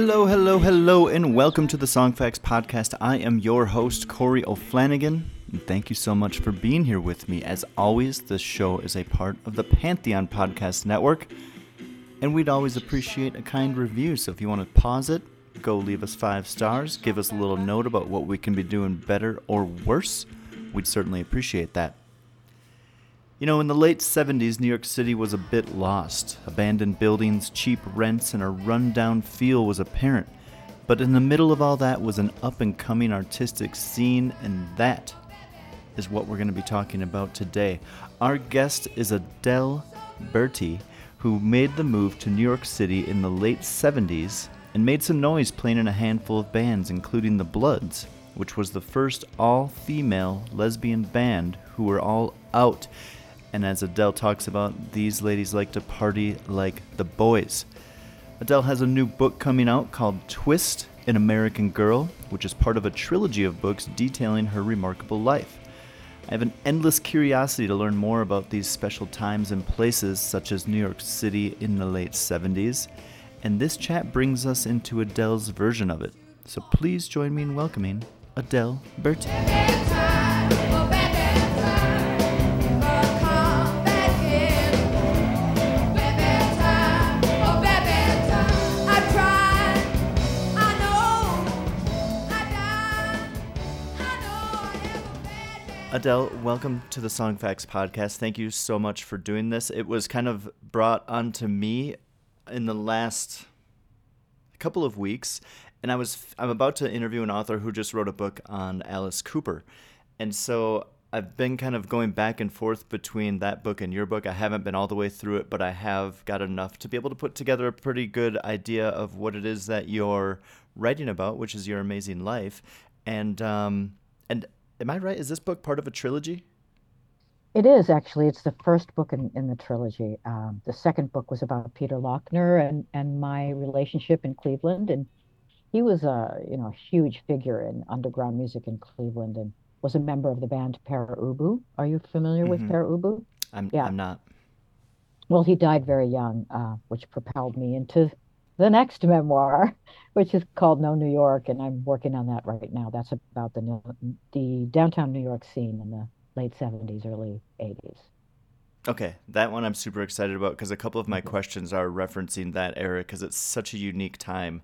Hello, hello, hello, and welcome to the Songfacts Podcast. I am your host, Corey O'Flanagan. Thank you so much for being here with me. As always, this show is a part of the Pantheon Podcast Network, and we'd always appreciate a kind review. So if you want to pause it, go leave us five stars, give us a little note about what we can be doing better or worse, we'd certainly appreciate that. You know, in the late 70s, New York City was a bit lost. Abandoned buildings, cheap rents, and a rundown feel was apparent. But in the middle of all that was an up and coming artistic scene, and that is what we're going to be talking about today. Our guest is Adele Bertei, who made the move to New York City in the late 70s and made some noise playing in a handful of bands, including the Bloods, which was the first all female lesbian band who were all out. And as Adele talks about, these ladies like to party like the boys. Adele has a new book coming out called Twist An American Girl, which is part of a trilogy of books detailing her remarkable life. I have an endless curiosity to learn more about these special times and places, such as New York City in the late 70s, and this chat brings us into Adele's version of it. So please join me in welcoming Adele Bertei. Adele, welcome to the Songfacts podcast. Thank you so much for doing this. It was kind of brought onto me in the last couple of weeks, and I was I'm about to interview an author who just wrote a book on Alice Cooper, and so I've been kind of going back and forth between that book and your book. I haven't been all the way through it, but I have got enough to be able to put together a pretty good idea of what it is that you're writing about, which is your amazing life, and um, and am I right? Is this book part of a trilogy? It is actually. It's the first book in, in the trilogy. Um, the second book was about Peter Laughner and, and my relationship in Cleveland, and he was a you know a huge figure in underground music in Cleveland, and was a member of the band Pere Ubu. Are you familiar with Pere Ubu? I'm Yeah. I'm not. Well, he died very young, uh, which propelled me into the next memoir, which is called No New York, and I'm working on that right now. That's about the New- the downtown New York scene in the late 70s, early 80s. Okay, that one I'm super excited about because a couple of my questions are referencing that era because it's such a unique time.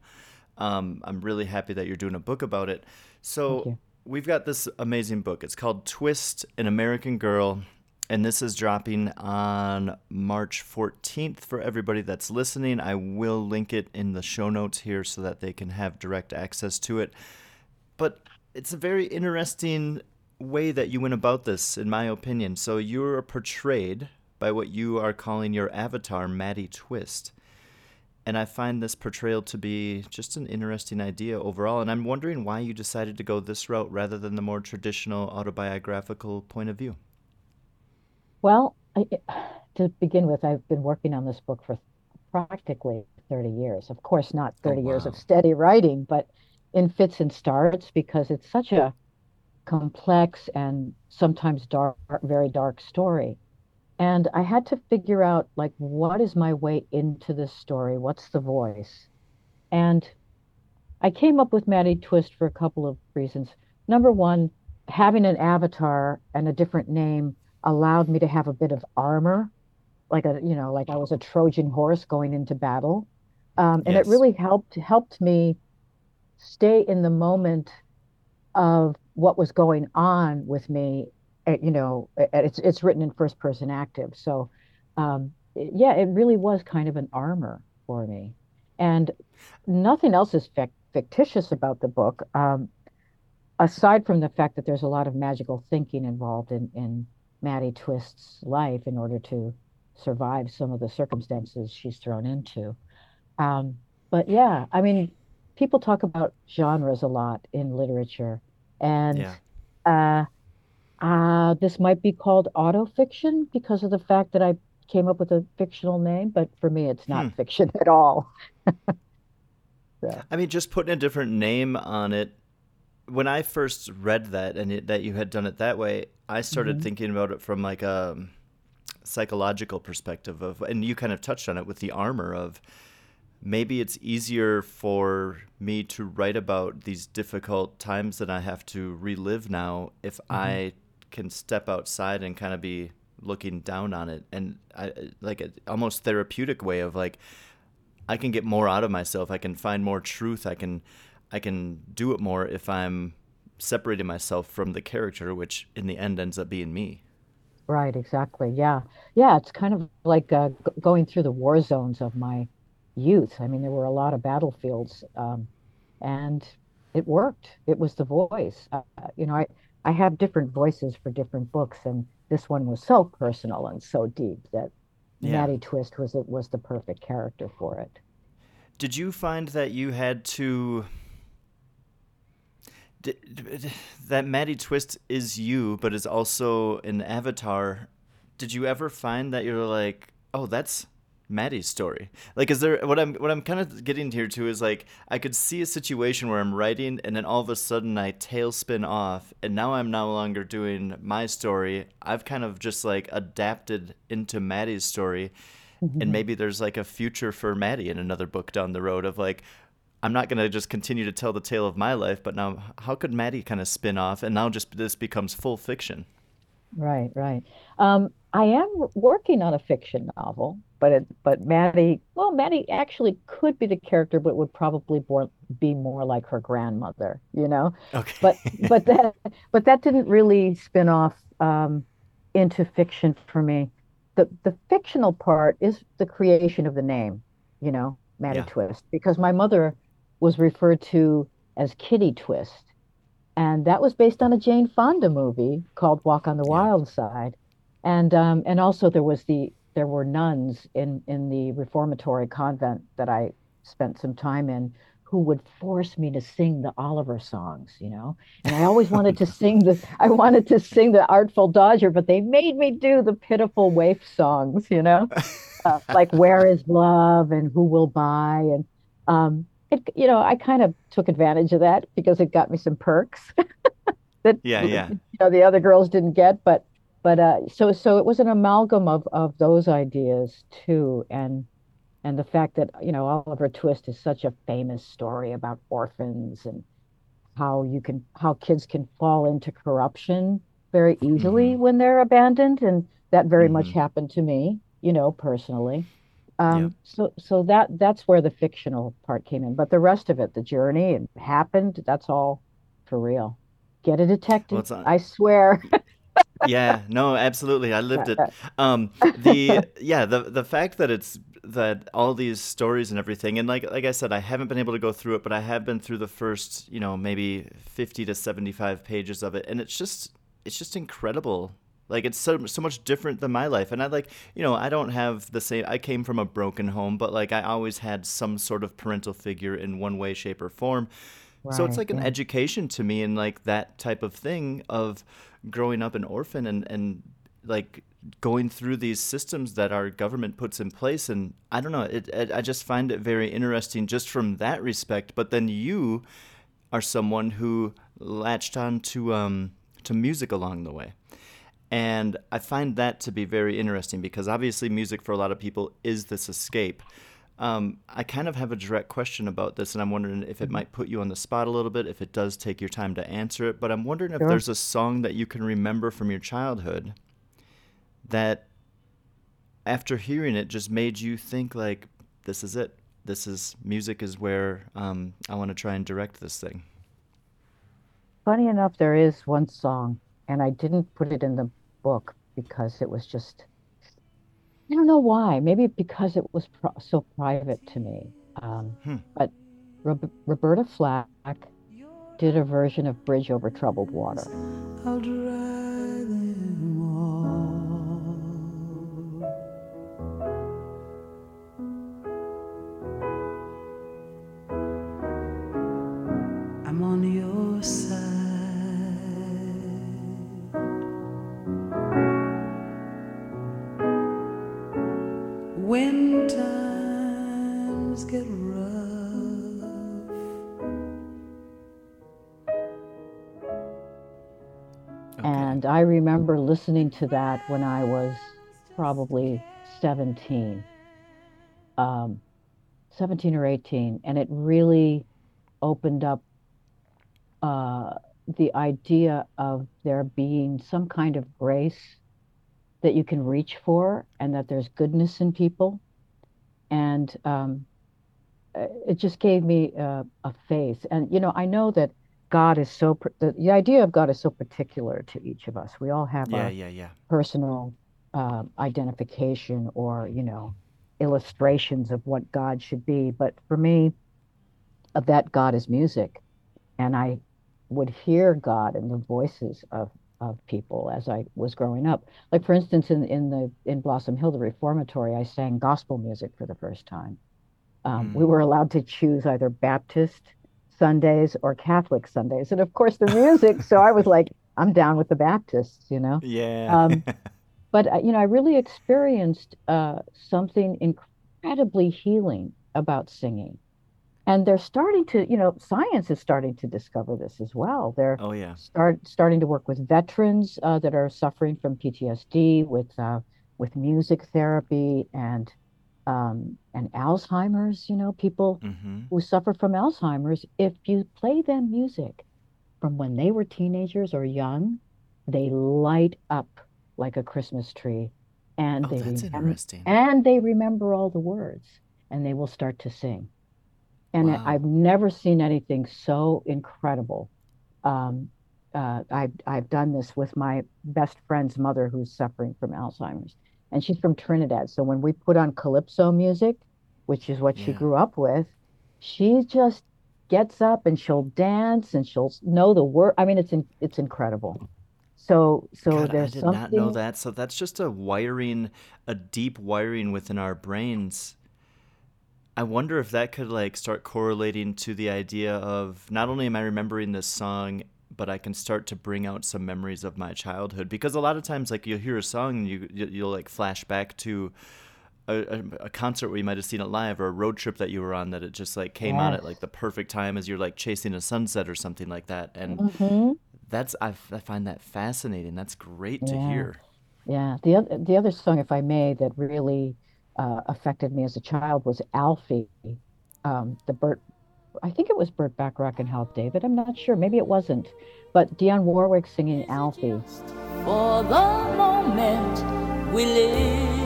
Um, I'm really happy that you're doing a book about it. So we've got this amazing book. It's called Twist: An American Girl, and this is dropping on March 14th for everybody that's listening. I will link it in the show notes here so that they can have direct access to it. But it's a very interesting way that you went about this, in my opinion. So you're portrayed by what you are calling your avatar, Maddie Twist. And I find this portrayal to be just an interesting idea overall. And I'm wondering why you decided to go this route rather than the more traditional autobiographical point of view. Well, I, to begin with, I've been working on this book for practically 30 years. Of course, not 30 years of steady writing, but in fits and starts because it's such a complex and sometimes dark, very dark story. And I had to figure out like what is my way into this story? What's the voice? And I came up with Maddie Twist for a couple of reasons. number one, having an avatar and a different name allowed me to have a bit of armor, like a you know, like I was a Trojan horse going into battle, um, and Yes. it really helped helped me stay in the moment of what was going on with me. uh, You know, uh, it's it's written in first person active, so um, yeah, it really was kind of an armor for me, and nothing else is fic fictitious about the book. Um, aside from the fact that there's a lot of magical thinking involved in in Maddie Twist's life in order to survive some of the circumstances she's thrown into. Um, but yeah, I mean, people talk about genres a lot in literature, and Yeah. uh, uh, this might be called autofiction because of the fact that I came up with a fictional name, but for me, it's Hmm. not fiction at all. So, I mean, just putting a different name on it. When I first read that and it, that you had done it that way, I started mhm. thinking about it from like a psychological perspective of, and you kind of touched on it with the armor of maybe it's easier for me to write about these difficult times that I have to relive now if I can step outside and kind of be looking down on it and I like a almost therapeutic way of like I can get more out of myself. I can find more truth. I can I can do it more if I'm separating myself from the character, which in the end ends up being me. Right, exactly. Yeah. Yeah, it's kind of like uh, g going through the war zones of my youth. I mean, there were a lot of battlefields, um, and it worked. It was the voice. Uh, you know, I I have different voices for different books, and this one was so personal and so deep that Yeah. Twist was it was the perfect character for it. Did you find that you had to did, did- that Maddie Twist is you, but is also an avatar? Did you ever find that you're like, oh, that's Maddie's story? Like, is there what I'm what I'm kind of getting here to is like I could see a situation where I'm writing, and then all of a sudden I tailspin off, and now I'm no longer doing my story. I've kind of just like adapted into Maddie's story, and mm-hmm. maybe there's like a future for Maddie in another book down the road of like I'm not gonna just continue to tell the tale of my life, but now how could Maddie kind of spin off and now just this becomes full fiction? Right, right. Um, I am working on a fiction novel, but it, but Maddie, well, Maddie actually could be the character, but would probably more, be more like her grandmother, you know? Okay. But but that but that didn't really spin off um, into fiction for me. The the fictional part is the creation of the name, you know, Maddie Yeah. Twist, because my mother was referred to as Kitty Twist. And that was based on a Jane Fonda movie called Walk on the. Wild Side. And um, and also there was the there were nuns in in the reformatory convent that I spent some time in who would force me to sing the Oliver songs, you know. And I always wanted to sing the I wanted to sing the Artful Dodger, but they made me do the pitiful waif songs, you know, uh, like Where is Love and Who Will Buy and um, it, you know, I kind of took advantage of that because it got me some perks that Yeah, yeah. you know the other girls didn't get, but but uh, so so it was an amalgam of of those ideas too, and and the fact that you know Oliver Twist is such a famous story about orphans and how you can how kids can fall into corruption very easily Mhm. when they're abandoned, and that very much Mhm. happened to me, you know, personally. Um, Yeah. so so that that's where the fictional part came in, but the rest of it, the journey, it happened, that's all for real. Get a Well, detective, it's on- I swear. yeah, no, absolutely. I lived it. Um, the yeah, the the fact that it's that all these stories and everything, and like like I said, I haven't been able to go through it, but I have been through the first, you know, maybe fifty to seventy five pages of it, and it's just it's just incredible. Like it's so so much different than my life, and I like you know I don't have the same. I came from a broken home, but like I always had some sort of parental figure in one way, shape, or form. So it's Right, like an education to me and like that type of thing of growing up an orphan and and like going through these systems that our government puts in place and I don't know it, it I just find it very interesting just from that respect but then you are someone who latched on to um to music along the way and I find that to be very interesting because obviously music for a lot of people is this escape Um, I kind of have a direct question about this, and I'm wondering if it Mm-hmm. might put you on the spot a little bit, if it does take your time to answer it. But I'm wondering if Sure. there's a song that you can remember from your childhood that, after hearing it, just made you think like, "This is it. This is music. Is where um, I want to try and direct this thing." Funny enough, there is one song, and I didn't put it in the book because it was just, I don't know why. Maybe because it was pro so private to me. Um, Hmm. But Rob Roberta Flack did a version of Bridge Over Troubled Water. Remember listening to that when I was probably 17, um, 17 or 18, and it really opened up uh, the idea of there being some kind of grace that you can reach for, and that there's goodness in people. And um, it just gave me uh, a faith. And, you know, I know that God is so, the, the idea of God is so particular to each of us. We all have yeah, our yeah, yeah. personal uh, identification or, you know, illustrations of what God should be. But for me, uh, that God is music. And I would hear God in the voices of, of people as I was growing up. Like, for instance, in, in, the, in Blossom Hill, the reformatory, I sang gospel music for the first time. Um, We Mm. were allowed to choose either Baptist Sundays or Catholic Sundays. And of course, the music. so I was like, I'm down with the Baptists, you know? Yeah. Um, but uh, you know, I really experienced uh, something incredibly healing about singing, and they're starting to, you know, science is starting to discover this as well. They're oh yeah. start starting to work with veterans uh, that are suffering from PTSD, with uh, with music therapy and um, and Alzheimer's. You know, people Mm-hmm. who suffer from Alzheimer's. If you play them music from when they were teenagers or young, they light up like a Christmas tree, and Oh, they that's remem- interesting. and they remember all the words, and they will start to sing. And Wow. I've never seen anything so incredible. Um, uh, I've I've done this with my best friend's mother, who's suffering from Alzheimer's, and she's from Trinidad. So when we put on calypso music, which is what she grew up with, she just gets up and she'll dance and she'll know the word. I mean, it's in, it's incredible. So so God, I there's did not know that. So that's just a wiring, a deep wiring within our brains. I wonder if that could like start correlating to the idea of not only am I remembering this song, but I can start to bring out some memories of my childhood. Because a lot of times, like you'll hear a song and you you- you'll like flash back to a, a, concert where you might have seen it live or a road trip that you were on that it just like came on at like the perfect time as you're like chasing a sunset or something like that. And hmm that's I find that fascinating. That's great to hear. Yeah, the other the other song, if I may, that really uh, affected me as a child was Alfie, um, the Burt. I think it was Burt Bacharach and Hal David. I'm not sure. Maybe it wasn't, but Dionne Warwick singing Alfie. for the moment we live.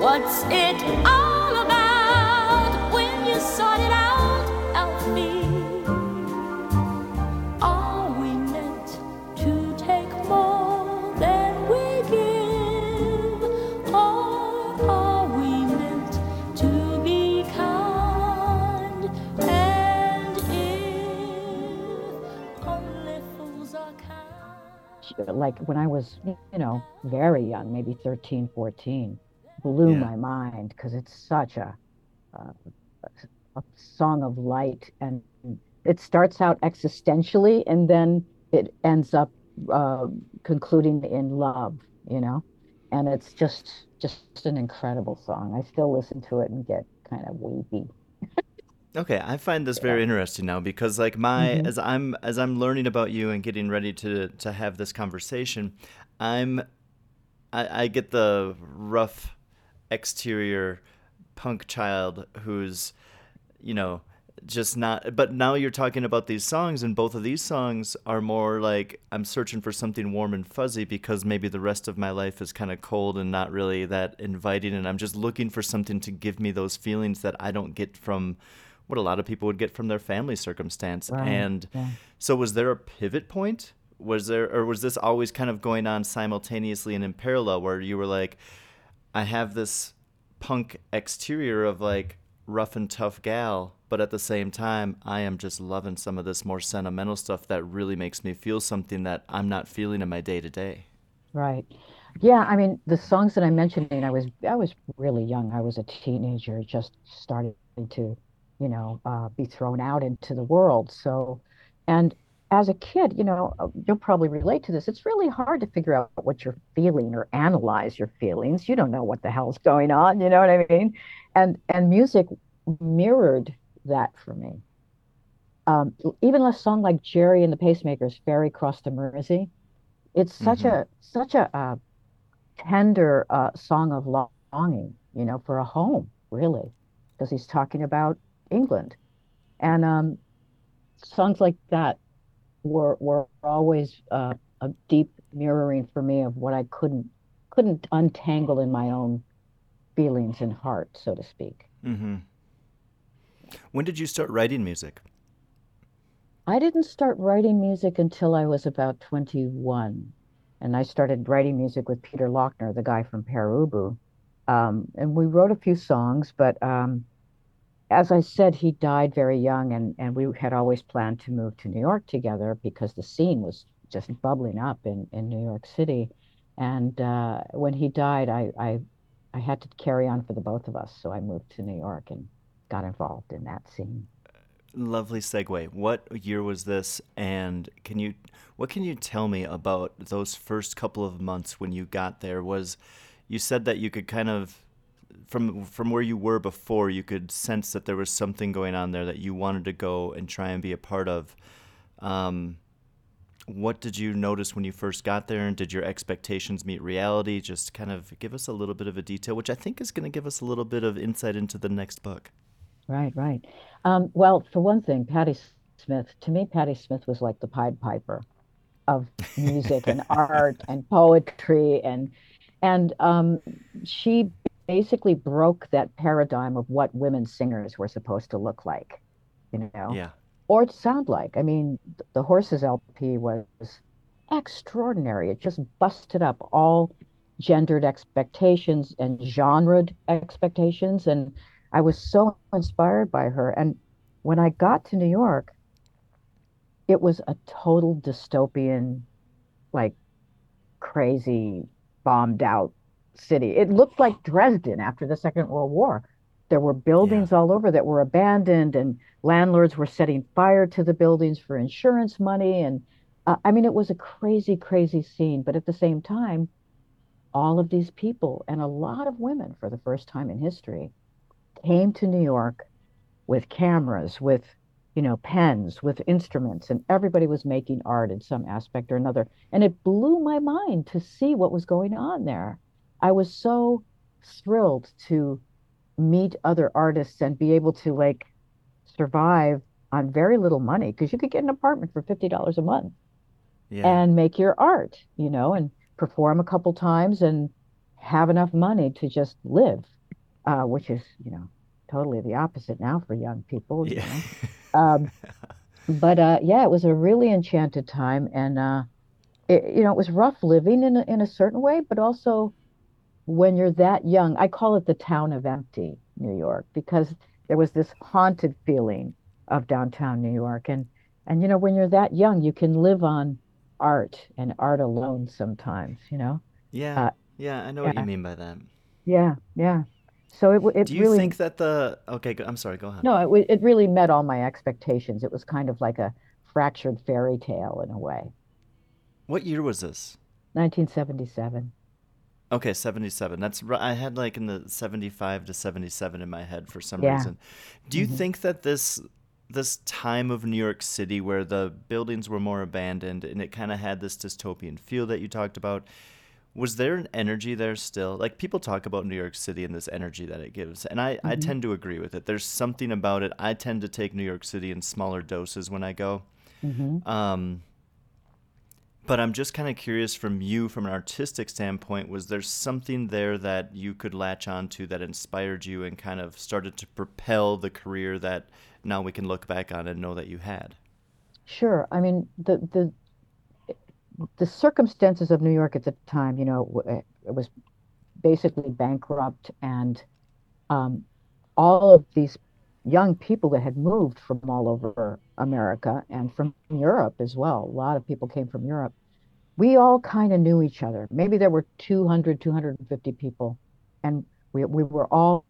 What's it all about when you sort it out, Alfie? Like when I was, you know, very young, maybe 13, 14, blew Yeah. my mind because it's such a, uh, a song of light, and it starts out existentially, and then it ends up uh, concluding in love, you know, and it's just just an incredible song. I still listen to it and get kind of weepy. Okay, I find this very interesting now because like my Mhm. as I'm as I'm learning about you and getting ready to to have this conversation, I'm I, I get the rough exterior punk child who's, you know, just not. But now you're talking about these songs, and both of these songs are more like I'm searching for something warm and fuzzy because maybe the rest of my life is kind of cold and not really that inviting, and I'm just looking for something to give me those feelings that I don't get from what a lot of people would get from their family circumstance. Right, And yeah. so, was there a pivot point? Was there, or was this always kind of going on simultaneously and in parallel, where you were like, I have this punk exterior of like rough and tough gal, but at the same time, I am just loving some of this more sentimental stuff that really makes me feel something that I'm not feeling in my day to day. Right. Yeah, I mean, the songs that I'm mentioning, I was I was really young. I was a teenager, just starting to, you know, uh, be thrown out into the world. So, and as a kid, you know, uh, you'll probably relate to this. It's really hard to figure out what you're feeling or analyze your feelings. You don't know what the hell's going on, you know what I mean? And and music mirrored that for me. Um, even a song like Gerry and the Pacemakers, "Ferry Cross the Mersey," it's such Mhm. a such a uh, tender uh, song of longing, you know, for a home, really, because he's talking about England, and um, songs like that were were always uh, a deep mirroring for me of what I couldn't couldn't untangle in my own feelings and heart, so to speak. Mm-hmm. When did you start writing music? I didn't start writing music until I was about 21. And I started writing music with Peter Laughner, the guy from Pere Ubu. Um, and we wrote a few songs, but um, as I said, he died very young, and, and we had always planned to move to New York together because the scene was just bubbling up in, in New York City. And uh, when he died, I, I, I had to carry on for the both of us. So I moved to New York and got involved in that scene. Lovely segue. What year was this? And can you, what can you tell me about those first couple of months when you got there? Was you said that you could kind of, from from where you were before, you could sense that there was something going on there that you wanted to go and try and be a part of. Um, what did you notice when you first got there, and did your expectations meet reality? Just kind of give us a little bit of a detail, which I think is going to give us a little bit of insight into the next book. Right, right. Um, well, for one thing, Patti Smith, to me, Patti Smith was like the Pied Piper of music and art and poetry and and um, she basically broke that paradigm of what women singers were supposed to look like, you know, Yeah. or sound like. I mean, the Horses LP was extraordinary. It just busted up all gendered expectations and genred expectations. And I was so inspired by her. And when I got to New York, it was a total dystopian, like crazy, bombed out city. It looked like Dresden after the Second World War. There were buildings all over that were abandoned, and landlords were setting fire to the buildings for insurance money. And uh, I mean, it was a crazy, crazy scene. But at the same time, all of these people and a lot of women for the first time in history came to New York with cameras, with you know, pens, with instruments, and everybody was making art in some aspect or another. And it blew my mind to see what was going on there. I was so thrilled to meet other artists and be able to like survive on very little money because you could get an apartment for $50 a month Yeah. and make your art, you know, and perform a couple times and have enough money to just live, uh, which is, you know, totally the opposite now for young people. You yeah. Um, but uh, yeah, it was a really enchanted time, and uh, it, you know, it was rough living in a, in a certain way, but also when you're that young, I call it the town of empty New York because there was this haunted feeling of downtown New York, and and you know, when you're that young, you can live on art and art alone sometimes, you know. Yeah. Uh, yeah, I know what you mean by that. Yeah, yeah. So it it Do you really think that the okay? Go, I'm sorry. Go ahead. no, it it really met all my expectations. It was kind of like a fractured fairy tale in a way. What year was this? 1977. Okay, 77. That's ri- I had like in the 75 to 77 in my head for some Yeah. reason. Do you Mhm. think that this this time of New York City where the buildings were more abandoned and it kind of had this dystopian feel that you talked about Was there an energy there still? Like people talk about New York City and this energy that it gives, and I, I tend to agree with it. There's something about it. I tend to take New York City in smaller doses when I go. Um, but I'm just kind of curious from you, from an artistic standpoint, was there something there that you could latch onto that inspired you and kind of started to propel the career that now we can look back on and know that you had? Sure. I mean, the the the circumstances of New York at the time, you know, it was basically bankrupt, and um, all of these young people that had moved from all over America and from Europe as well. A lot of people came from Europe. We all kind of knew each other. Maybe there were 200, 250 people, and we we were all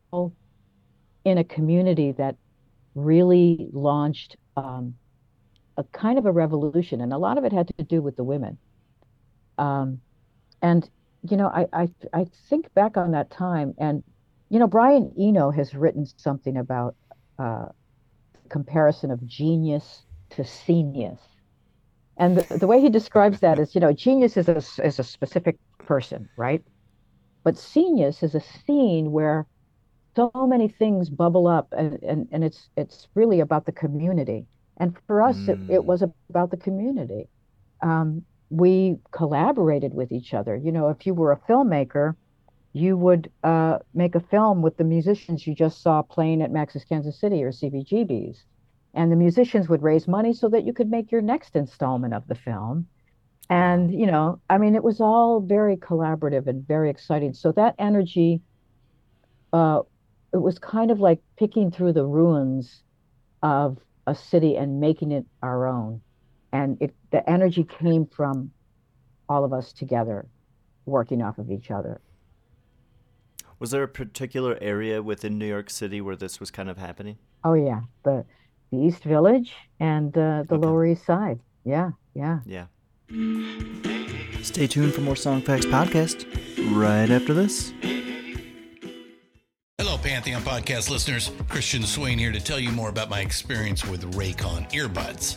in a community that really launched. Um, a kind of a revolution, and a lot of it had to do with the women. Um, and you know, I, I I think back on that time, and you know, Brian Eno has written something about uh, comparison of genius to scenius, and the, the way he describes that is, you know, genius is a is a specific person, right? But scenius is a scene where so many things bubble up, and and, and it's it's really about the community. And for us, it, it was about the community. Um, we collaborated with each other. You know, if you were a filmmaker, you would uh, make a film with the musicians you just saw playing at Max's Kansas City or CBGB's. And the musicians would raise money so that you could make your next installment of the film. And, you know, I mean, it was all very collaborative and very exciting. So that energy, uh, it was kind of like picking through the ruins of a city and making it our own. And it the energy came from all of us together, working off of each other. Was there a particular area within New York City where this was kind of happening? Oh yeah, the the East Village and uh, the Okay. Lower East Side. Yeah, yeah. Yeah. Stay tuned for more Songfacts podcast right after this. Hello, Pantheon podcast listeners. Christian Swain here to tell you more about my experience with Raycon earbuds.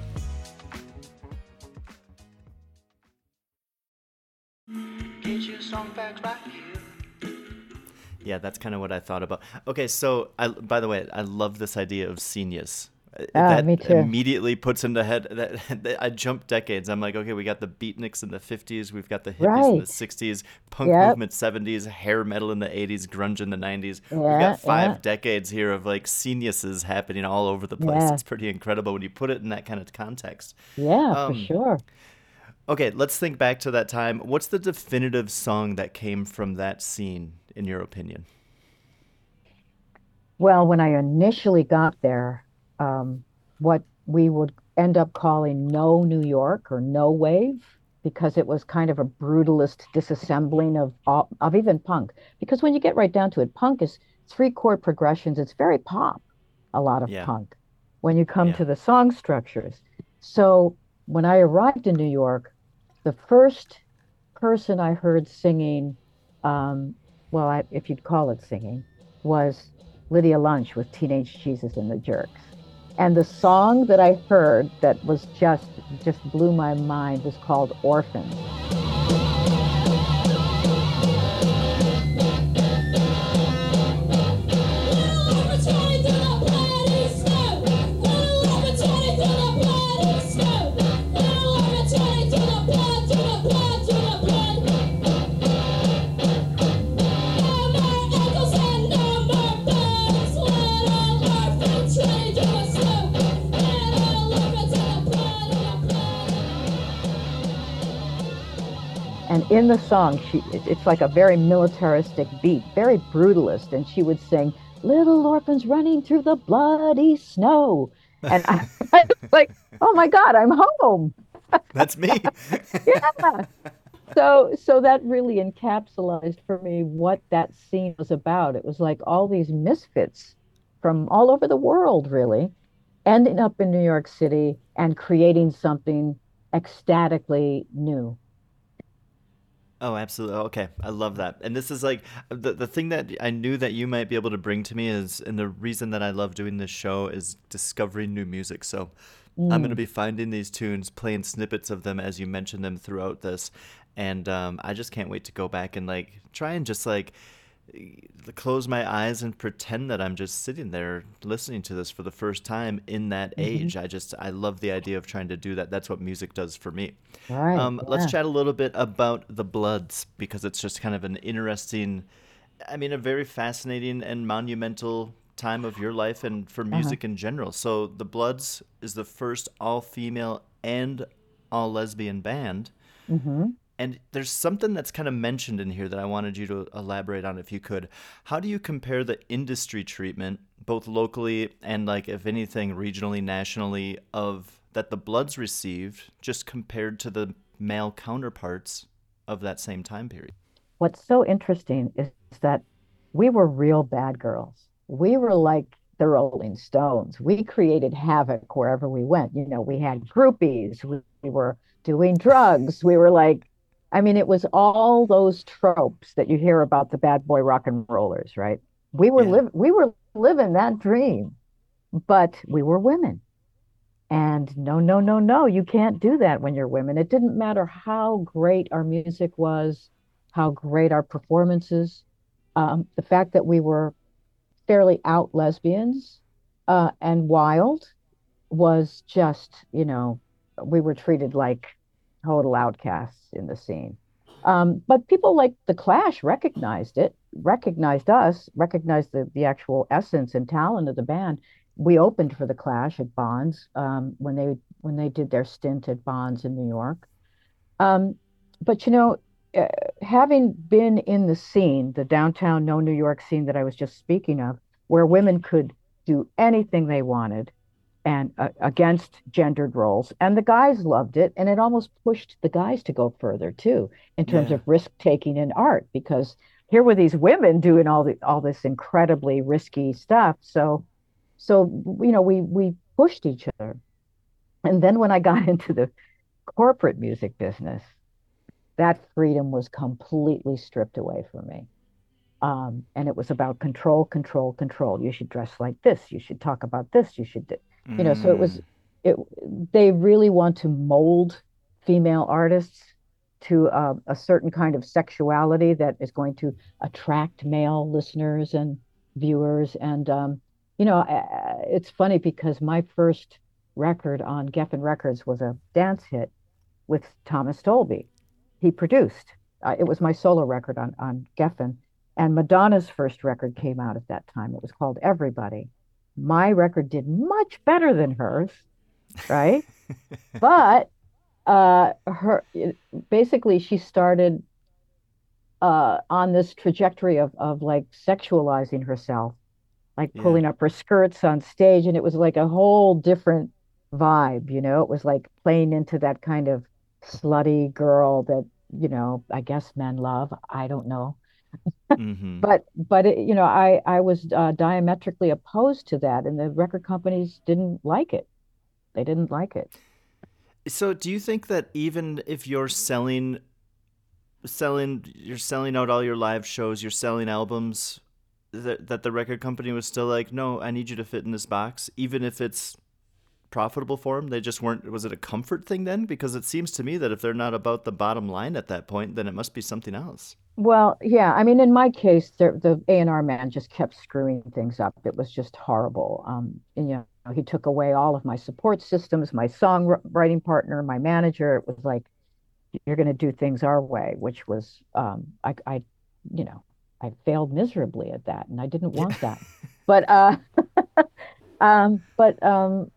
Get song facts right here. Yeah, that's kind of what I thought about. Okay, so I, by the way, I love this idea of scenius. Uh, Ah, that me too. immediately puts into head that, that I jumped decades. I'm like, okay, we got the beatniks in the 50s, we've got the hippies in the 60s, punk Yep. movement 70s, hair metal in the 80s, grunge in the 90s. we've got five yeah. decades here of like sceniuses happening all over the place. Yeah. It's pretty incredible when you put it in that kind of context. Yeah, Um, for sure. Okay, let's think back to that time. What's the definitive song that came from that scene, in your opinion? Well, when I initially got there, um, what we would end up calling No New York or No Wave, because it was kind of a brutalist disassembling of all, of even punk. Because when you get right down to it, punk is three chord progressions. It's very pop, a lot of Yeah. punk. When you come Yeah. to the song structures, so when I arrived in New York, the first person I heard singing um, well, I, if you'd call it singing, was Lydia Lunch with Teenage Jesus and the Jerks. And the song that I heard that was just just blew my mind was called Orphan. In the song, she it's like a very militaristic beat, very brutalist, and she would sing, "Little orphans running through the bloody snow," and I, I was like, "Oh my God, I'm home." That's me. yeah. So so that really encapsulated for me what that scene was about. It was like all these misfits from all over the world, really, ending up in New York City and creating something ecstatically new. Oh, absolutely. Okay. I love that. And this is like the the thing that I knew that you might be able to bring to me is and the reason that I love doing this show is discovering new music. So I'm going to be finding these tunes, playing snippets of them as you mention them throughout this. And um, I just can't wait to go back and like try and just like close my eyes and pretend that I'm just sitting there listening to this for the first time in that age. I just I love the idea of trying to do that. That's what music does for me. Right. Um, yeah. Let's chat a little bit about the Bloods because it's just kind of an interesting, I mean, a very fascinating and monumental time of your life and for music in general. So the Bloods is the first all-female and all-lesbian band. hmm And there's something that's kind of mentioned in here that I wanted you to elaborate on if you could. How do you compare the industry treatment, both locally and like if anything regionally, nationally, of that the Bloods received just compared to the male counterparts of that same time period? What's so interesting is that we were real bad girls. We were like the Rolling Stones. We created havoc wherever we went. You know, we had groupies, we, we were doing drugs. We were like, I mean, it was all those tropes that you hear about the bad boy rock and rollers, right? We were Yeah. live we were living that dream, but we were women. And no, no, no, no, you can't do that when you're women. It didn't matter how great our music was, how great our performances, um, the fact that we were fairly out lesbians uh, and wild was just, you know, we were treated like total outcasts in the scene. Um, but people like The Clash recognized it, recognized us, recognized the, the actual essence and talent of the band. We opened for The Clash at Bonds um, when they when they did their stint at Bonds in New York. Um, but you know, uh, having been in the scene, the downtown no New York scene that I was just speaking of, where women could do anything they wanted and uh, against gendered roles, and the guys loved it, and it almost pushed the guys to go further too in terms Yeah. of risk taking in art because here were these women doing all the all this incredibly risky stuff. So, so you know, we we pushed each other, and then when I got into the corporate music business, that freedom was completely stripped away from me. Um, and it was about control, control, control. You should dress like this. You should talk about this. You should, do- you know. So it was, it. They really want to mold female artists to uh, a certain kind of sexuality that is going to attract male listeners and viewers. And um, you know, it's funny because my first record on Geffen Records was a dance hit with Thomas Dolby. He produced. Uh, it was my solo record on on Geffen, and Madonna's first record came out at that time. It was called Everybody. My record did much better than hers, right? but uh, her basically she started uh, on this trajectory of of like sexualizing herself, like Yeah. pulling up her skirts on stage, and it was like a whole different vibe. You know, it was like playing into that kind of slutty girl that you know I guess men love. I don't know hmm but but it, you know I I was uh, diametrically opposed to that, and the record companies didn't like it. They didn't like it. So, do you think that even if you're selling selling you're selling out all your live shows, you're selling albums that that the record company was still like, "No, I need you to fit in this box even if it's profitable for them." They just weren't was it a comfort thing then? Because it seems to me that if they're not about the bottom line at that point, then it must be something else. Well, yeah. I mean, in my case, the the A and R man just kept screwing things up. It was just horrible. Um, and, you know, he took away all of my support systems, my songwriting partner, my manager. It was like, you're going to do things our way, which was, um, I, I, you know, I failed miserably at that, and I didn't want that. But, uh, um, but um,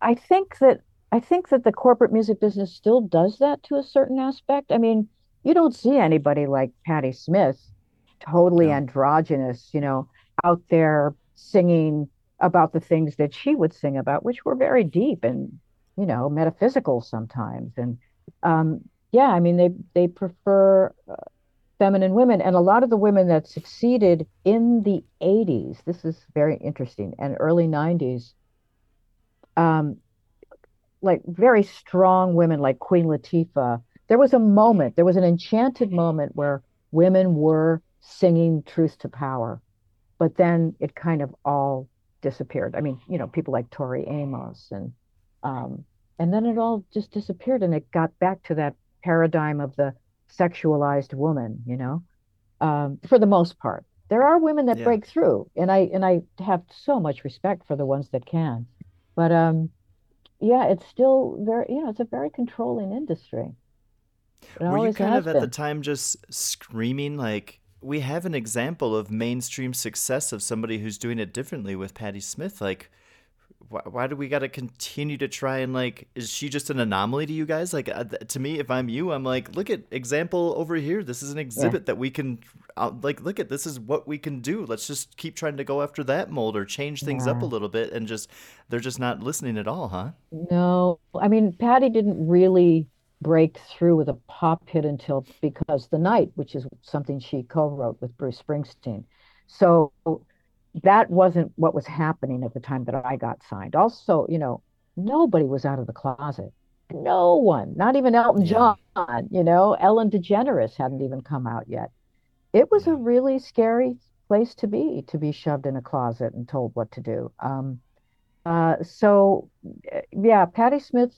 I think that I think that the corporate music business still does that to a certain aspect. I mean you don't see anybody like Patti Smith, totally No. androgynous, you know, out there singing about the things that she would sing about, which were very deep and, you know, metaphysical sometimes. And um, yeah, I mean, they they prefer uh, feminine women, and a lot of the women that succeeded in the '80s. This is very interesting, and early '90s. Um, like very strong women like Queen Latifah. There was a moment, there was an enchanted moment where women were singing truth to power, but then it kind of all disappeared. I mean, you know, people like Tori Amos and um, and then it all just disappeared and it got back to that paradigm of the sexualized woman, you know, um, for the most part. There are women that Yeah. break through, and I and I have so much respect for the ones that can. But um, yeah, it's still very, you know, it's a very controlling industry. It Were you kind of at the time just screaming like we have an example of mainstream success of somebody who's doing it differently with Patti Smith like why, why do we got to continue to try and like is she just an anomaly to you guys? Like uh, th- to me if i'm you i'm like look at example over here. This is an exhibit that we can uh, like look at this is what we can do. Let's just keep trying to go after that mold or change things up a little bit and just they're just not listening at all huh? No, I mean, Patti didn't really break through with a pop hit until Because the Night, which is something she co-wrote with Bruce Springsteen. So that wasn't what was happening at the time that I got signed. Also, you know, nobody was out of the closet. No one, not even Elton. John, you know, Ellen DeGeneres hadn't even come out yet. It was a really scary place to be, to be shoved in a closet and told what to do. Um, uh, so uh, yeah, Patti Smith,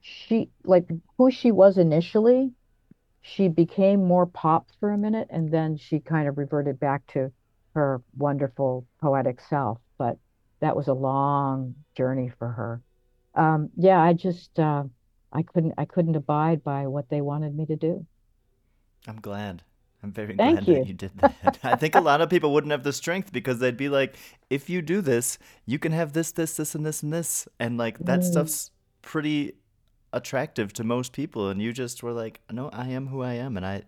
she like who she was initially, she became more pop for a minute and then she kind of reverted back to her wonderful poetic self. But that was a long journey for her. Um, yeah, I just uh, I couldn't I couldn't abide by what they wanted me to do. I'm glad. I'm very Thank glad you. that you did that. I think a lot of people wouldn't have the strength because they'd be like, if you do this, you can have this, this, this, and this, and this. And like that Mm. stuff's pretty attractive to most people. And you just were like, no, I am who I am. And I,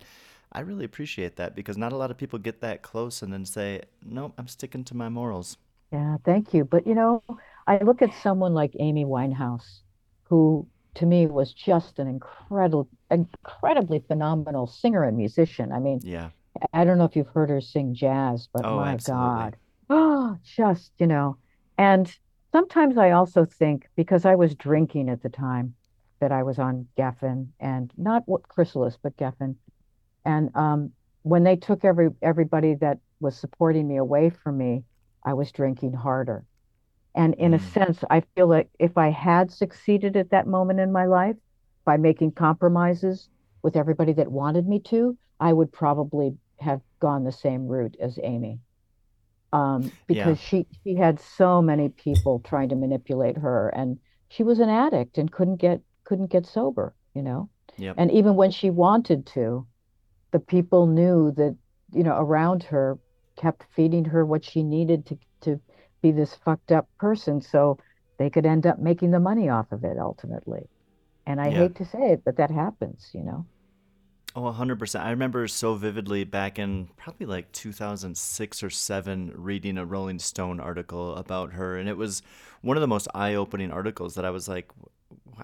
I really appreciate that because not a lot of people get that close and then say, no, I'm sticking to my morals. Yeah, thank you. But you know, I look at someone like Amy Winehouse, who to me was just an incredible, incredibly phenomenal singer and musician. I mean, Yeah. I don't know if you've heard her sing jazz, but Oh, my absolutely. God. Oh, just, you know. And sometimes I also think because I was drinking at the time that I was on Geffen and not what Chrysalis, but Geffen. And um, when they took every everybody that was supporting me away from me, I was drinking harder. And in a Mm. sense, I feel like if I had succeeded at that moment in my life by making compromises with everybody that wanted me to, I would probably have gone the same route as Amy. Um, Yeah. because she she had so many people trying to manipulate her, and she was an addict and couldn't get couldn't get sober, you know. Yep. And even when she wanted to, the people knew that, you know, around her kept feeding her what she needed to to be this fucked up person so they could end up making the money off of it ultimately. And I Yeah. hate to say it, but that happens, you know. Oh, 100%. I remember so vividly back in probably like 2006 or 7 reading a Rolling Stone article about her and it was one of the most eye-opening articles that I was like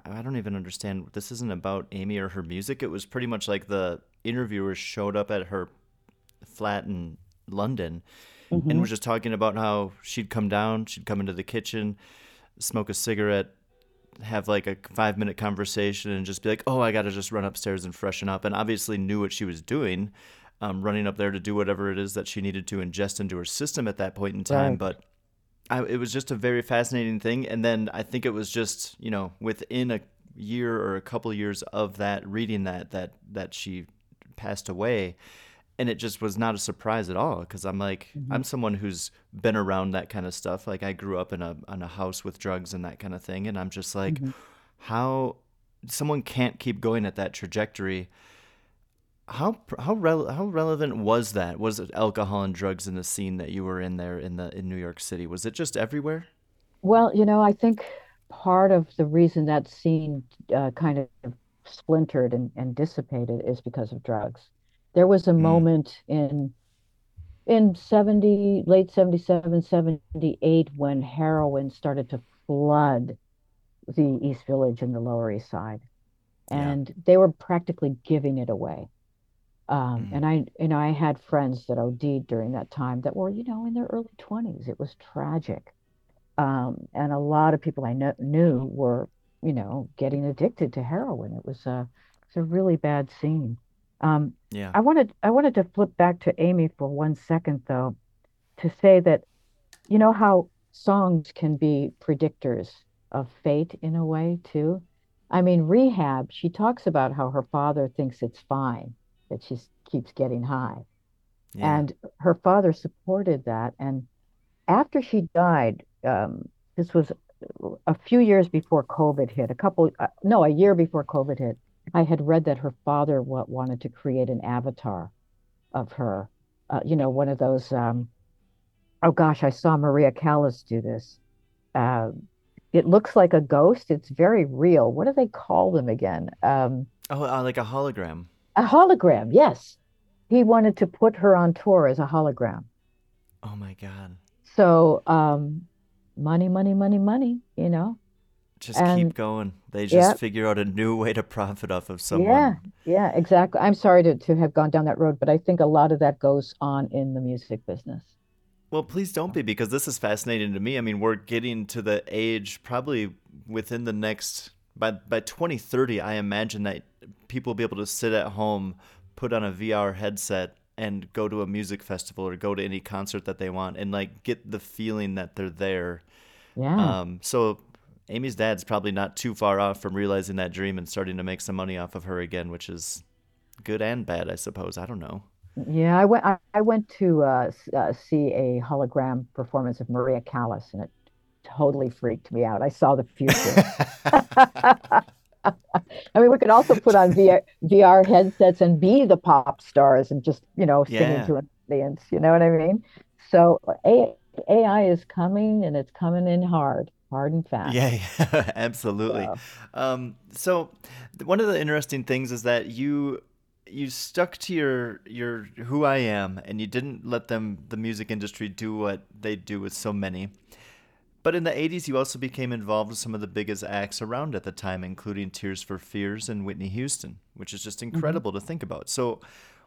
I don't even understand this isn't about Amy or her music. It was pretty much like the interviewers showed up at her flat in London and Mhm. was just talking about how she'd come down, she'd come into the kitchen, smoke a cigarette, have like a five minute conversation and just be like, oh, I got to just run upstairs and freshen up. And obviously knew what she was doing, um, running up there to do whatever it is that she needed to ingest into her system at that point in time. Right. But I, it was just a very fascinating thing. And then I think it was just, you know, within a year or a couple years of that reading that, that, that she passed away. And it just was not a surprise at all because I'm like I'm someone who's been around that kind of stuff. Like I grew up in a in a house with drugs and that kind of thing, and I'm just like, how someone can't keep going at that trajectory. How how rel- how relevant was that? Was it alcohol and drugs in the scene that you were in there in the in New York City? Was it just everywhere? Well, you know, I think part of the reason that scene uh, kind of splintered and, and dissipated is because of drugs. There was a moment in in 70, late 77, 78 when heroin started to flood the East Village and the Lower East Side. Yeah. And they were practically giving it away. Um, and I, you know, I had friends that OD'd during that time that were, you know, in their early 20s. It was tragic. Um, and a lot of people I kno- knew were, you know, getting addicted to heroin. It was a, it's a really bad scene. Um, Yeah. I wanted, I wanted to flip back to Amy for one second, though, to say that, you know, how songs can be predictors of fate in a way, too. I mean, Rehab, she talks about how her father thinks it's fine that she keeps getting high. Yeah. And her father supported that. And after she died, um, this was a few years before COVID hit, a couple, uh, no, a year before COVID hit. I had read that her father wa- wanted to create an avatar of her, uh, you know, one of those. Um, oh gosh, I saw Maria Callas do this. Uh, it looks like a ghost. It's very real. What do they call them again? Um, oh, uh, like a hologram. a hologram. Yes, he wanted to put her on tour as a hologram. Oh my God. So, um, money, money, money, money. You know. Just And- keep going. They just figure out a new way to profit off of someone. Yeah, yeah, exactly. I'm sorry to, to have gone down that road, but I think a lot of that goes on in the music business. Well, please don't be because this is fascinating to me. I mean, we're getting to the age probably within the next by by 2030, I imagine that people will be able to sit at home, put on a VR headset and go to a music festival or go to any concert that they want and like get the feeling that they're there. Yeah. Um so Amy's dad's probably not too far off from realizing that dream and starting to make some money off of her again, which is good and bad, I suppose. I don't know. Yeah, I went. I, went to uh, uh, see a hologram performance of Maria Callas, and it totally freaked me out. I saw the future. I mean, we could also put on VR, VR headsets and be the pop stars and just, you know, singing Yeah. to an audience. You know what I mean? So A, AI is coming, and it's coming in hard, hard and fast. Yeah, yeah, absolutely. Wow. Um, so one of the interesting things is that you you stuck to your your who I am, and you didn't let them the music industry do what they do with so many. But in the 80s, you also became involved with some of the biggest acts around at the time, including Tears for Fears and Whitney Houston, which is just incredible to think about. So,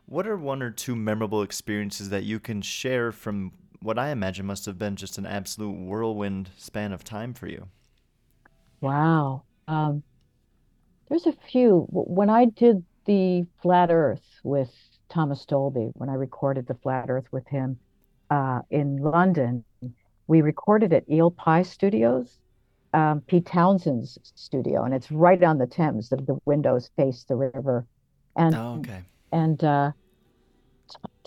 what are one or two memorable experiences that you can share from what I imagine must have been just an absolute whirlwind span of time for you? Wow. Um, there's a few. When I did the Flat Earth with Thomas Dolby, when I recorded the Flat Earth with him uh, in London, we recorded at Eel Pie Studios, um, Pete Townshend's studio, and it's right on the Thames. The, the windows face the river, and Oh, okay. and uh,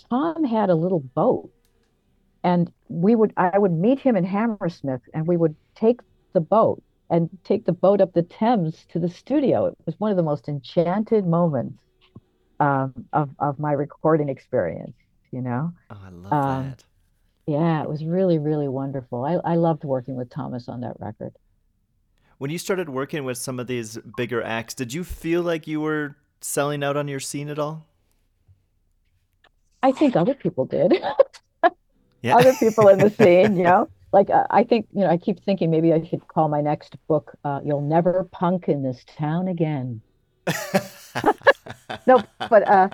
Tom had a little boat, and we would I would meet him in Hammersmith, and we would take the boat and take the boat up the Thames to the studio. It was one of the most enchanted moments um, of of my recording experience. You know, Oh, I love Um, that. Yeah, it was really really wonderful. I I loved working with Thomas on that record. When you started working with some of these bigger acts, did you feel like you were selling out on your scene at all? I think other people did. Yeah. other people in the scene, you know. Like uh, I think, you know, I keep thinking maybe I should call my next book uh, "You'll Never Punk in This Town Again." No, but uh,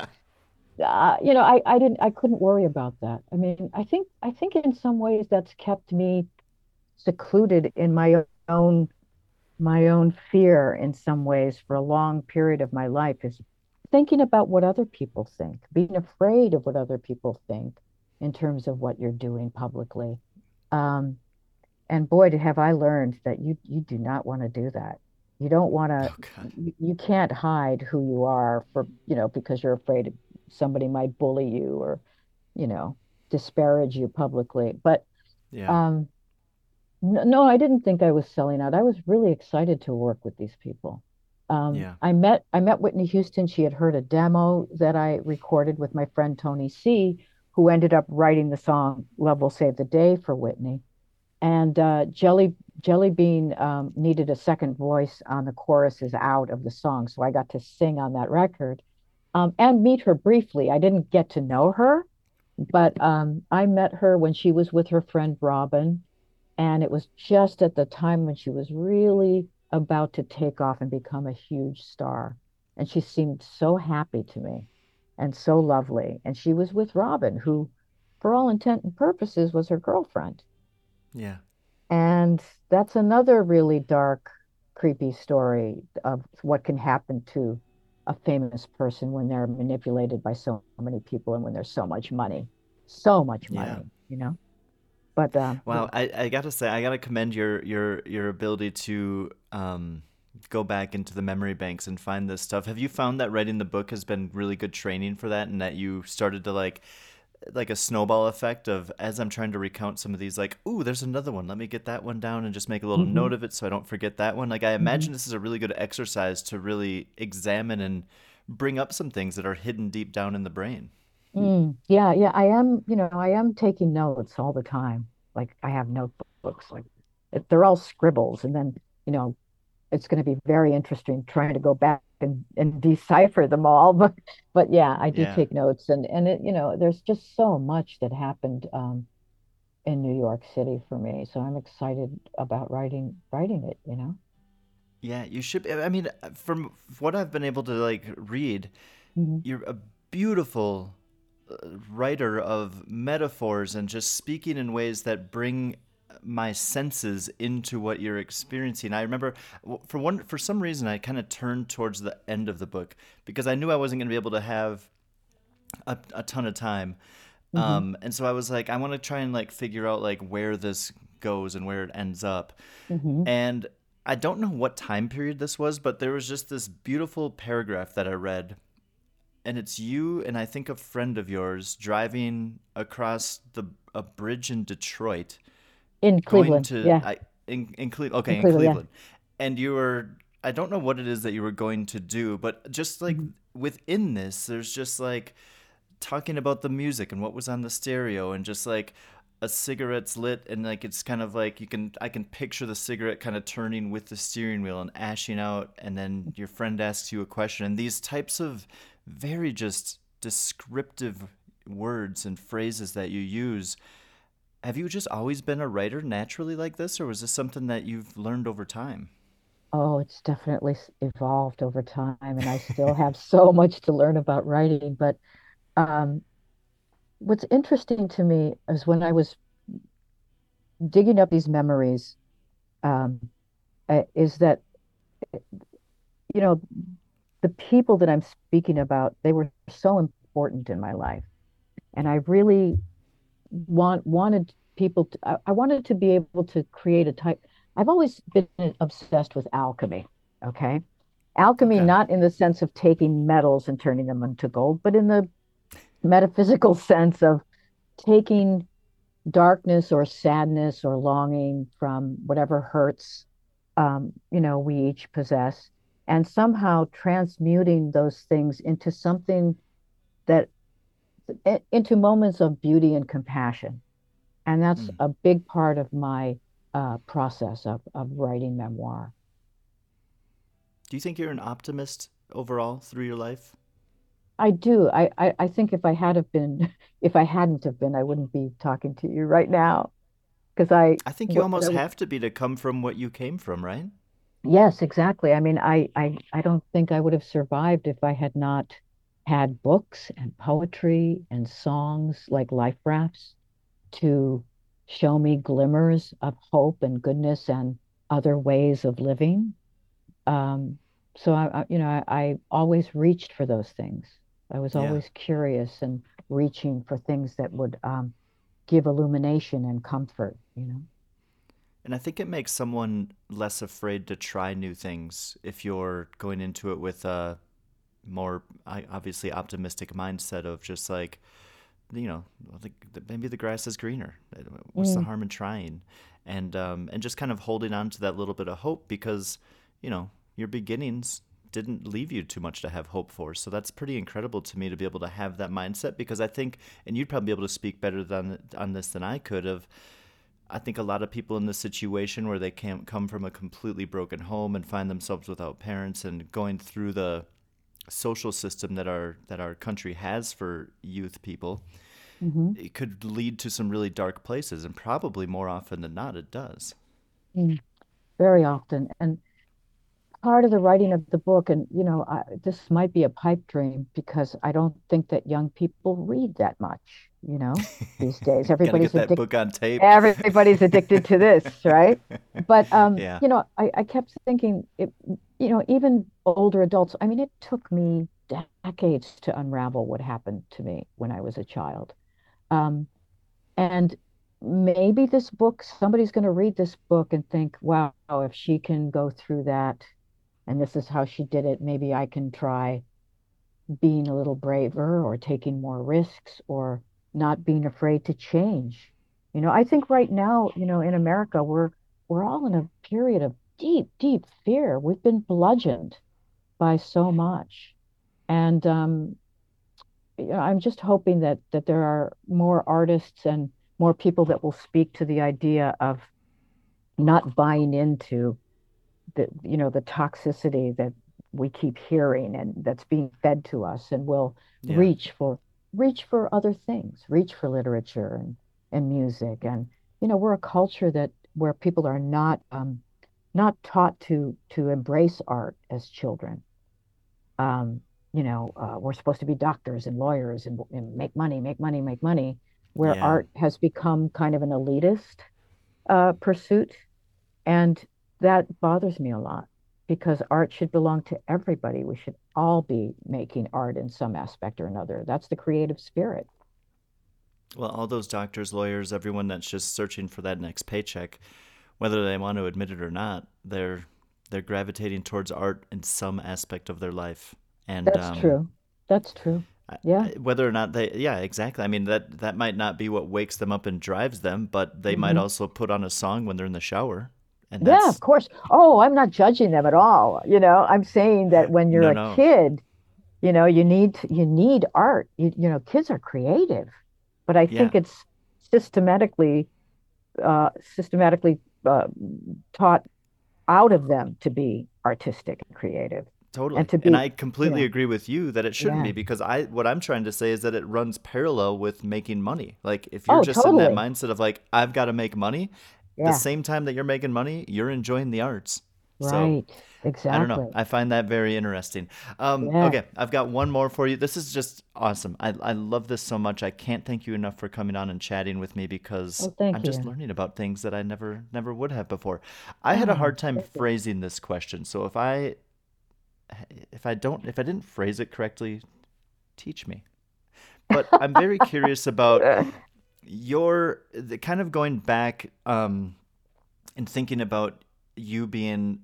uh, you know, I I didn't I couldn't worry about that. I mean, I think I think in some ways that's kept me secluded in my own my own fear in some ways for a long period of my life is thinking about what other people think, being afraid of what other people think in terms of what you're doing publicly. Um, and boy, have I learned that you you do not want to do that. You don't want to. Okay. You, you can't hide who you are for you know because you're afraid somebody might bully you or you know disparage you publicly. But Yeah. um, no, no, I didn't think I was selling out. I was really excited to work with these people. Um, Yeah. I met I met Whitney Houston. She had heard a demo that I recorded with my friend Tony C, who ended up writing the song "Love Will Save the Day" for Whitney. And uh, Jelly Jelly Bean um, needed a second voice on the choruses out of the song, so I got to sing on that record um, and meet her briefly. I didn't get to know her, but um, I met her when she was with her friend Robin, and it was just at the time when she was really about to take off and become a huge star. And she seemed so happy to me and so lovely. And she was with Robin, who, for all intent and purposes, was her girlfriend. Yeah. And that's another really dark, creepy story of what can happen to a famous person when they're manipulated by so many people and when there's so much money, so much Yeah. money, you know? But uh, Wow, I, I gotta say, I gotta commend your your your ability to um, go back into the memory banks and find this stuff. Have you found that writing the book has been really good training for that, and that you started to like like a snowball effect of as I'm trying to recount some of these, like, ooh, there's another one. Let me get that one down and just make a little Mhm. note of it so I don't forget that one. Like, I Mhm. imagine this is a really good exercise to really examine and bring up some things that are hidden deep down in the brain. Mm, yeah, yeah, I am, you know, I am taking notes all the time. Like I have notebooks, like they're all scribbles, and then, you know, it's going to be very interesting trying to go back and, and decipher them all. But but yeah, I do Yeah. take notes, and and it, you know, there's just so much that happened um, in New York City for me, so I'm excited about writing writing it, you know. Yeah, you should. be- I mean, from what I've been able to like read, Mhm. you're a beautiful uh, writer of metaphors and just speaking in ways that bring my senses into what you're experiencing. I remember for one for some reason I kind of turned towards the end of the book because I knew I wasn't going to be able to have a, a ton of time. Mhm. Um, and so I was like, I want to try and like figure out like where this goes and where it ends up. Mhm. And I don't know what time period this was, but there was just this beautiful paragraph that I read. And it's you and I think a friend of yours driving across the a bridge in Detroit, In Cleveland, to yeah, I in in Cleveland. Okay, in in Cleveland, yeah. Cleveland. And you were I don't know what it is that you were going to do, but just like Mhm. within this, there's just like talking about the music and what was on the stereo and just like a cigarette's lit and like it's kind of like you can I can picture the cigarette kind of turning with the steering wheel and ashing out and then your friend asks you a question and these types of very just descriptive words and phrases that you use have you just always been a writer naturally like this or was this something that you've learned over time Oh, it's definitely evolved over time, and I still have so much to learn about writing. But um, what's interesting to me is when I was digging up these memories, um, uh, is that, you know, the people that I'm speaking about, they were so important in my life. And I really want wanted people to, I, I wanted to be able to create a type. I've always been obsessed with alchemy. Okay. Alchemy, Okay. not in the sense of taking metals and turning them into gold, but in the metaphysical sense of taking darkness or sadness or longing from whatever hurts, um, you know, we each possess, and somehow transmuting those things into something that into moments of beauty and compassion. And that's Mm. a big part of my uh, process of, of writing memoir. do you think you're an optimist overall through your life I do. I, I, I think if I had have been, if I hadn't have been, I wouldn't be talking to you right now. Because I, I think you what- almost have to be to come from what you came from right Yes, exactly. I mean, I, I, I don't think I would have survived if I had not had books and poetry and songs like Life Rafts to show me glimmers of hope and goodness and other ways of living. Um, so I, I you know, I, I always reached for those things. I was Yeah. always curious and reaching for things that would um, give illumination and comfort, you know. And I think it makes someone less afraid to try new things if you're going into it with a more obviously optimistic mindset of just like, you know, the, the, maybe the grass is greener. What's the Mm. harm in trying? And um, and just kind of holding on to that little bit of hope because, you know, your beginnings didn't leave you too much to have hope for. So that's pretty incredible to me to be able to have that mindset because I think, and you'd probably be able to speak better than on this than I could of. I think a lot of people in this situation where they can't come from a completely broken home and find themselves without parents and going through the social system that our that our country has for youth people, hmm it could lead to some really dark places, and probably more often than not, it does. Very often. And part of the writing of the book, and you know, I, this might be a pipe dream because I don't think that young people read that much, you know, these days. Everybody's get that addicted. book on tape. Everybody's addicted to this, right? But um, Yeah. you know, I, I kept thinking it, you know, even older adults, I mean, it took me decades to unravel what happened to me when I was a child. Um, and maybe this book, somebody's going to read this book and think, wow, if she can go through that and this is how she did it, maybe I can try being a little braver or taking more risks or not being afraid to change. You know, I think right now, you know, in America, we're we're all in a period of deep, deep fear. We've been bludgeoned by so much. And um, you know, I'm just hoping that that there are more artists and more people that will speak to the idea of not buying into the you know the toxicity that we keep hearing and that's being fed to us and will Yeah. reach for reach for other things reach for literature and and music and you know we're a culture that where people are not um not taught to to embrace art as children um you know uh, we're supposed to be doctors and lawyers and, and make money make money make money where Yeah. art has become kind of an elitist uh, pursuit and that bothers me a lot because art should belong to everybody. We should all be making art in some aspect or another. That's the creative spirit. Well, all those doctors, lawyers, everyone that's just searching for that next paycheck, whether they want to admit it or not, they're they're gravitating towards art in some aspect of their life. And That's um, true. That's true. Yeah. Whether or not they, yeah, exactly. I mean, that that might not be what wakes them up and drives them, but they might Mhm. also put on a song when they're in the shower, and Yeah, of course. Oh, I'm not judging them at all. You know, I'm saying that when you're No, a no. kid, you know, you need you need art. You, you know, kids are creative, but I think Yeah. it's systematically uh, systematically uh, taught out of them to be artistic and creative. totally. to And be- I completely yeah. agree with you that it shouldn't Yeah. be because I what I'm trying to say is that it runs parallel with making money. Like if you're Oh, just in that mindset of like I've got to make money, Yeah, the same time that you're making money, you're enjoying the arts. So right. I don't know. I find that very interesting. Um, Yeah. Okay, I've got one more for you. This is just awesome. I, I love this so much. I can't thank you enough for coming on and chatting with me because Oh, thank I'm just learning about things that I never never would have before. I had a Oh, hard time you. phrasing this question, so if I if I don't if I didn't phrase it correctly, teach me. But I'm very curious about your the kind of going back um and thinking about you being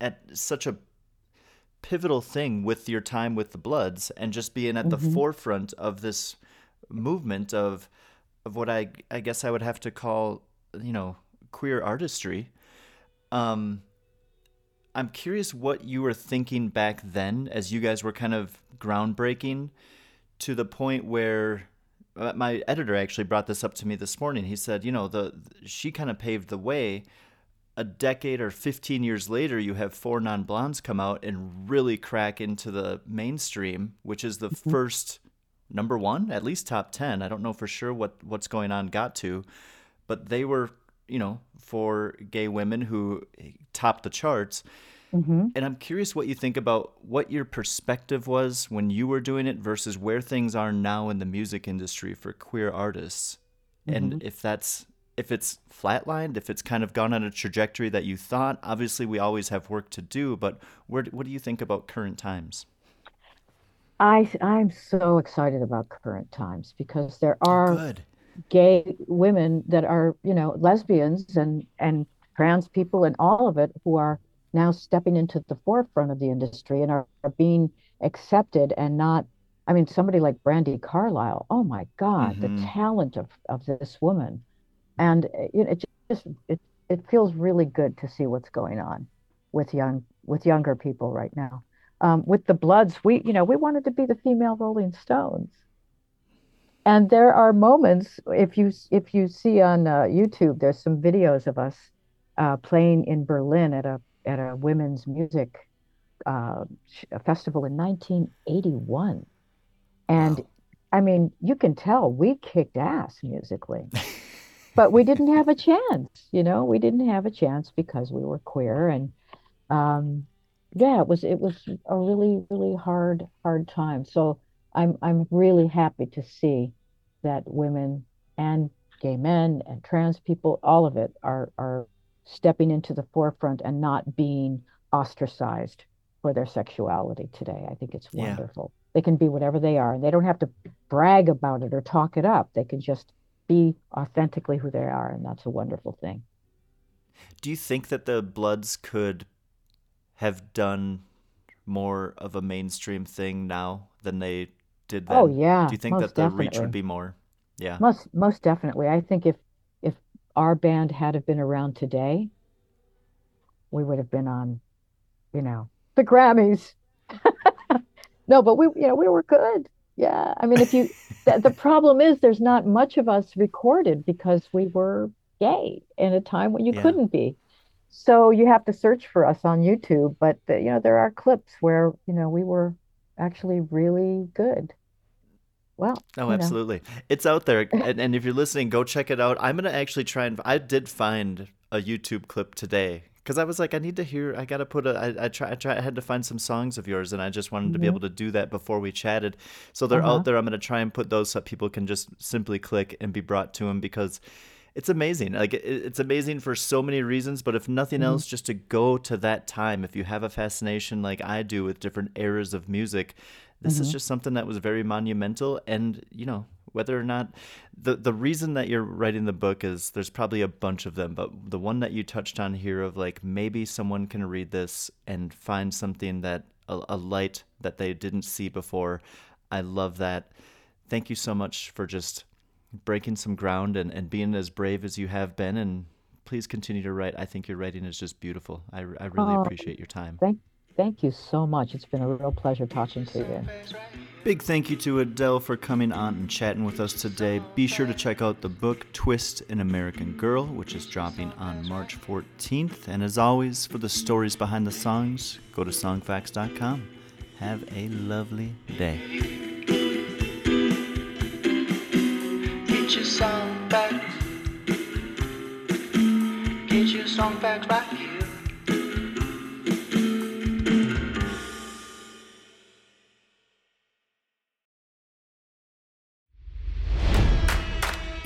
at such a pivotal thing with your time with the Bloods and just being at the Mhm. forefront of this movement of of what I I guess I would have to call you know queer artistry. Um, I'm curious what you were thinking back then as you guys were kind of groundbreaking to the point where uh, my editor actually brought this up to me this morning. He said, you know, the she kind of paved the way. A decade or 15 years later, you have four non blondes come out and really crack into the mainstream, which is the first number one, at least top 10. I don't know for sure what what's going on got to, but they were, you know, for gay women who topped the charts. hmm And I'm curious what you think about what your perspective was when you were doing it versus where things are now in the music industry for queer artists. And if that's if it's flatlined, if it's kind of gone on a trajectory that you thought. Obviously, we always have work to do, but where, what do you think about current times? I I'm so excited about current times because there Oh, are good. gay women that are, you know, lesbians and and trans people and all of it who are now stepping into the forefront of the industry and are, are being accepted and not I mean somebody like Brandi Carlile, oh my God, Mhm. the talent of of this woman. And uh, it just it it feels really good to see what's going on with young with younger people right now. Um, with the Bloods, we you know we wanted to be the female Rolling Stones, and there are moments if you if you see on uh, YouTube, there's some videos of us uh, playing in Berlin at a at a women's music uh, festival in 1981, and Wow. I mean you can tell we kicked ass musically but we didn't have a chance you know we didn't have a chance because we were queer and um yeah it was it was a really really hard hard time. So i'm i'm really happy to see that women and gay men and trans people all of it are are stepping into the forefront and not being ostracized for their sexuality today. I think it's Yeah. wonderful. They can be whatever they are. And they don't have to brag about it or talk it up. They can just be authentically who they are and that's a wonderful thing Do you think that the Bloods could have done more of a mainstream thing now than they did oh, then? Oh, yeah, Do you think that the reach would be more? Yeah. most most definitely i think if if our band had have been around today we would have been on you know the grammys no but we you know we were good yeah i mean if you the, the problem is there's not much of us recorded because we were gay in a time when you Yeah. couldn't be so you have to search for us on youtube but uh, you know there are clips where you know we were actually really good well Oh, you know. absolutely. It's out there. And, and if you're listening, go check it out. I'm going to actually try and. I did find a YouTube clip today because I was like, I need to hear. I got to put a. I, I, try, I, try, I had to find some songs of yours, and I just wanted to be Mhm. able to do that before we chatted. So they're Uh-huh. out there. I'm going to try and put those so people can just simply click and be brought to them because it's amazing. Like it, it's amazing for so many reasons, but if nothing Mm-hmm. else, just to go to that time. If you have a fascination like I do with different eras of music, this is Mhm. just something that was very monumental. And you know, whether or not the the reason that you're writing the book is there's probably a bunch of them, but the one that you touched on here of like maybe someone can read this and find something that a, a light that they didn't see before. I love that. Thank you so much for just breaking some ground and, and being as brave as you have been and please continue to write i think your writing is just beautiful i, I really Oh, appreciate your time Thank, thank you so much. It's been a real pleasure talking to you. Big thank you to adele for coming on and chatting with us today. Be sure to check out the book twist an american girl which is dropping on march 14th and as always for the stories behind the songs go to songfacts.com have a lovely day. Get your song back. Get your song back. right